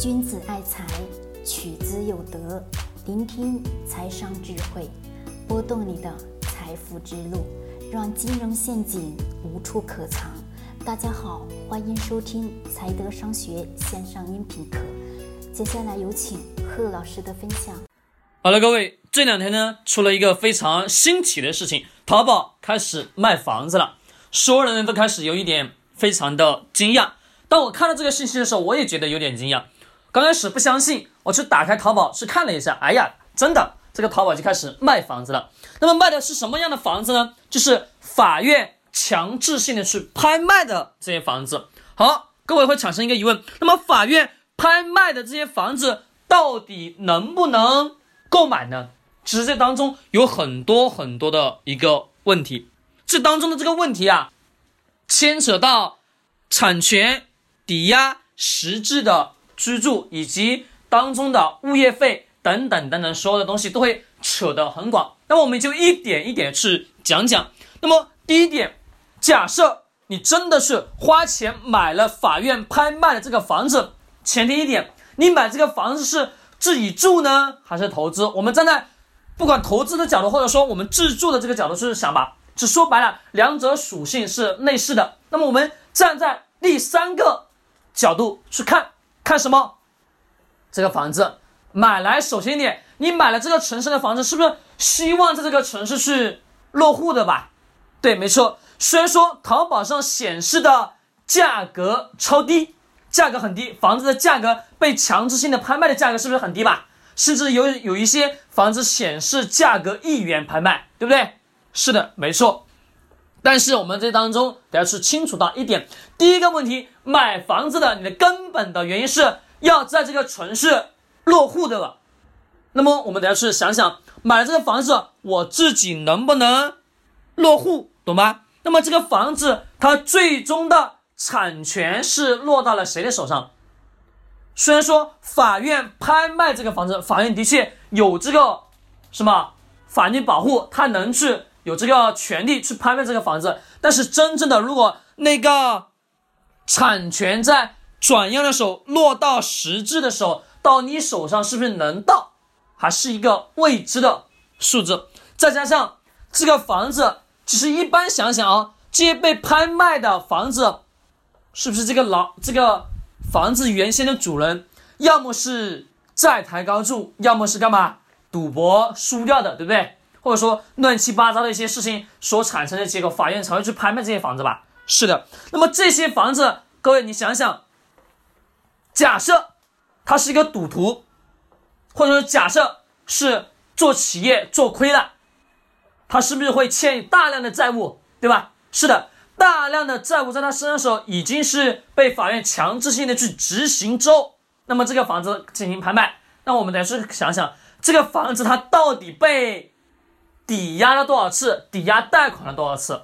君子爱财，取之有德。聆听财商智慧，拨动你的财富之路，让金融陷阱无处可藏。大家好，欢迎收听财德商学线上音频课。接下来有请贺老师的分享。好了，各位，这两天呢，出了一个非常新奇的事情，淘宝开始卖房子了，所有人都开始有一点非常的惊讶。当我看到这个信息的时候，我也觉得有点惊讶。刚开始不相信，我去打开淘宝去看了一下，哎呀，真的，这个淘宝就开始卖房子了。那么卖的是什么样的房子呢？就是法院强制性的去拍卖的这些房子。好，各位会产生一个疑问，那么法院拍卖的这些房子到底能不能？购买呢，其实这当中有很多很多的一个问题，这当中的这个问题啊，牵扯到产权、抵押、实质的居住以及当中的物业费等等等等，所有的东西都会扯得很广。那么我们就一点一点去讲讲。那么第一点，假设你真的是花钱买了法院拍卖的这个房子，前提一点，你买这个房子是。自己住呢，还是投资？我们站在不管投资的角度，或者说我们自住的这个角度去想吧，只说白了，两者属性是类似的。那么我们站在第三个角度去看，看什么？这个房子买来，首先一点，你买了这个城市的房子，是不是希望在这个城市去落户的吧？对，没错。虽然说淘宝上显示的价格超低。价格很低，房子的价格被强制性的拍卖的价格是不是很低吧？甚至有有一些房子显示价格一元拍卖，对不对？是的，没错。但是我们这当中得要去清楚到一点，第一个问题，买房子的你的根本的原因是要在这个城市落户的了。那么我们得要去想想，买了这个房子，我自己能不能落户，懂吗？那么这个房子它最终的。产权是落到了谁的手上？虽然说法院拍卖这个房子，法院的确有这个什么法律保护，他能去有这个权利去拍卖这个房子。但是真正的，如果那个产权在转让的时候落到实质的时候，到你手上是不是能到，还是一个未知的数字。再加上这个房子，其实一般想想啊，这些被拍卖的房子。是不是这个老这个房子原先的主人，要么是债台高筑，要么是干嘛赌博输掉的，对不对？或者说乱七八糟的一些事情所产生的结果，法院才会去拍卖这些房子吧？是的。那么这些房子，各位你想想，假设他是一个赌徒，或者说假设是做企业做亏了，他是不是会欠大量的债务，对吧？是的。大量的债务在他身上的时候，已经是被法院强制性的去执行之后，那么这个房子进行拍卖，那我们得是想想，这个房子它到底被抵押了多少次，抵押贷款了多少次？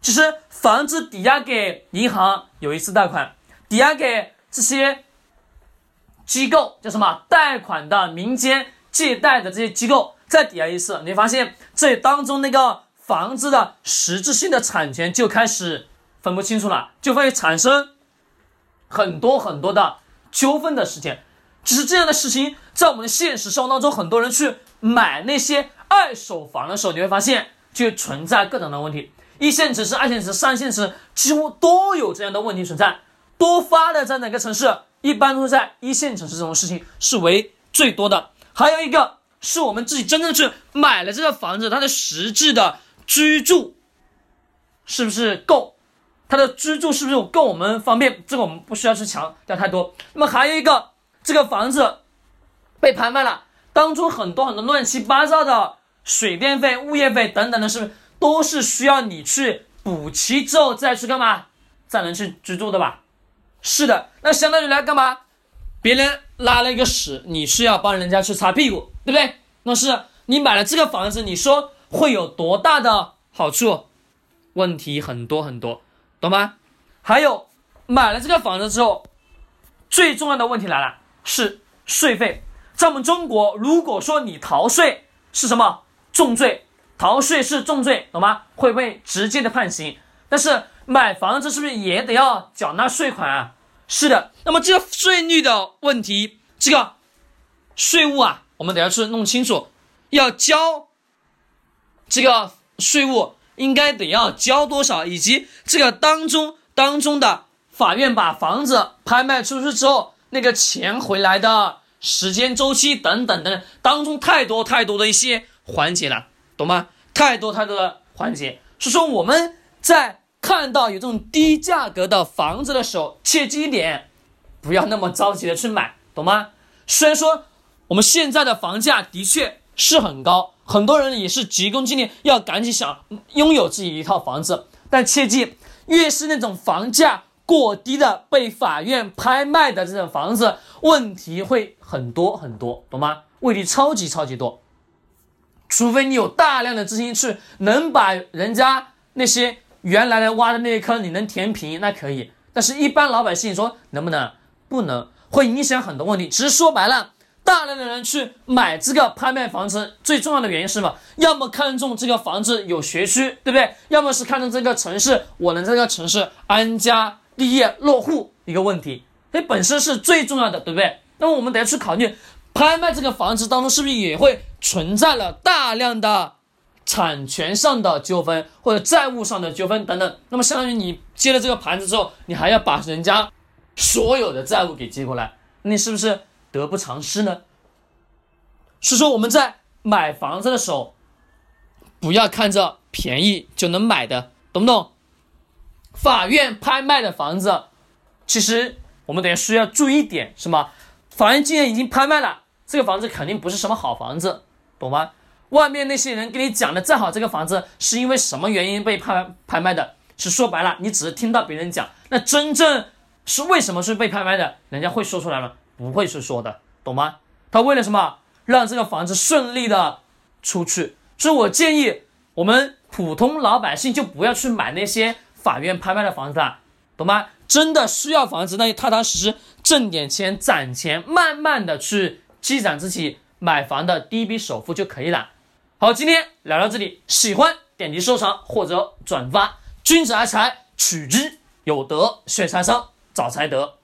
其实房子抵押给银行有一次贷款，抵押给这些机构叫什么？贷款的民间借贷的这些机构再抵押一次，你发现这当中那个。房子的实质性的产权就开始分不清楚了，就会产生很多很多的纠纷的事件。只是这样的事情，在我们现实生活当中，很多人去买那些二手房的时候，你会发现就存在各种的问题。一线城市、二线城市、三线城市几乎都有这样的问题存在。多发的在哪个城市？一般都是在一线城市，这种事情是为最多的。还有一个是我们自己真正去买了这个房子，它的实质的。居住是不是够？他的居住是不是够我们方便？这个我们不需要去强调太多。那么还有一个，这个房子被拍卖了，当中很多很多乱七八糟的水电费、物业费等等的，是不是都是需要你去补齐之后再去干嘛，再能去居住的吧？是的，那相当于来干嘛？别人拉了一个屎，你是要帮人家去擦屁股，对不对？那是你买了这个房子，你说。会有多大的好处？问题很多很多，懂吗？还有买了这个房子之后，最重要的问题来了，是税费。在我们中国，如果说你逃税是什么重罪，逃税是重罪，懂吗？会被直接的判刑。但是买房子是不是也得要缴纳税款啊？是的，那么这个税率的问题，这个税务啊，我们得要去弄清楚，要交这个税务应该得要交多少，以及这个当中当中的法院把房子拍卖出去之后，那个钱回来的时间周期等等等等，当中太多太多的一些环节了，懂吗？太多太多的环节，所以说我们在看到有这种低价格的房子的时候，切记一点，不要那么着急的去买，懂吗？虽然说我们现在的房价的确是很高，很多人也是急功近利，要赶紧想拥有自己一套房子，但切记，越是那种房价过低的被法院拍卖的这种房子，问题会很多很多，懂吗？问题超级超级多。除非你有大量的资金去能把人家那些原来的挖的那些坑你能填平，那可以。但是，一般老百姓说能不能？不能，会影响很多问题。其实说白了，大量的人去买这个拍卖房子，最重要的原因是什么？要么看中这个房子有学区，对不对？要么是看中这个城市，我能在这个城市安家立业落户一个问题。这本身是最重要的，对不对？那么我们得去考虑。拍卖这个房子当中，是不是也会存在了大量的产权上的纠纷或者债务上的纠纷等等？那么，相当于你接了这个盘子之后，你还要把人家所有的债务给接过来，你是不是得不偿失呢？是说我们在买房子的时候，不要看着便宜就能买的，懂不懂？法院拍卖的房子，其实我们得需要注意一点，是吗？法院既然已经拍卖了。这个房子肯定不是什么好房子，懂吗？外面那些人跟你讲的再好，这个房子是因为什么原因被拍拍卖的？是说白了，你只是听到别人讲，那真正是为什么是被拍卖的？人家会说出来吗？不会去说的，懂吗？他为了什么？让这个房子顺利的出去。所以我建议我们普通老百姓就不要去买那些法院拍卖的房子，懂吗？真的需要房子，那就踏踏实实挣点钱、攒钱，慢慢的去。积攒自己买房的第一笔首付就可以了。好，今天聊到这里，喜欢点击收藏或者转发。君子爱财，取之有德；选财商，找财德。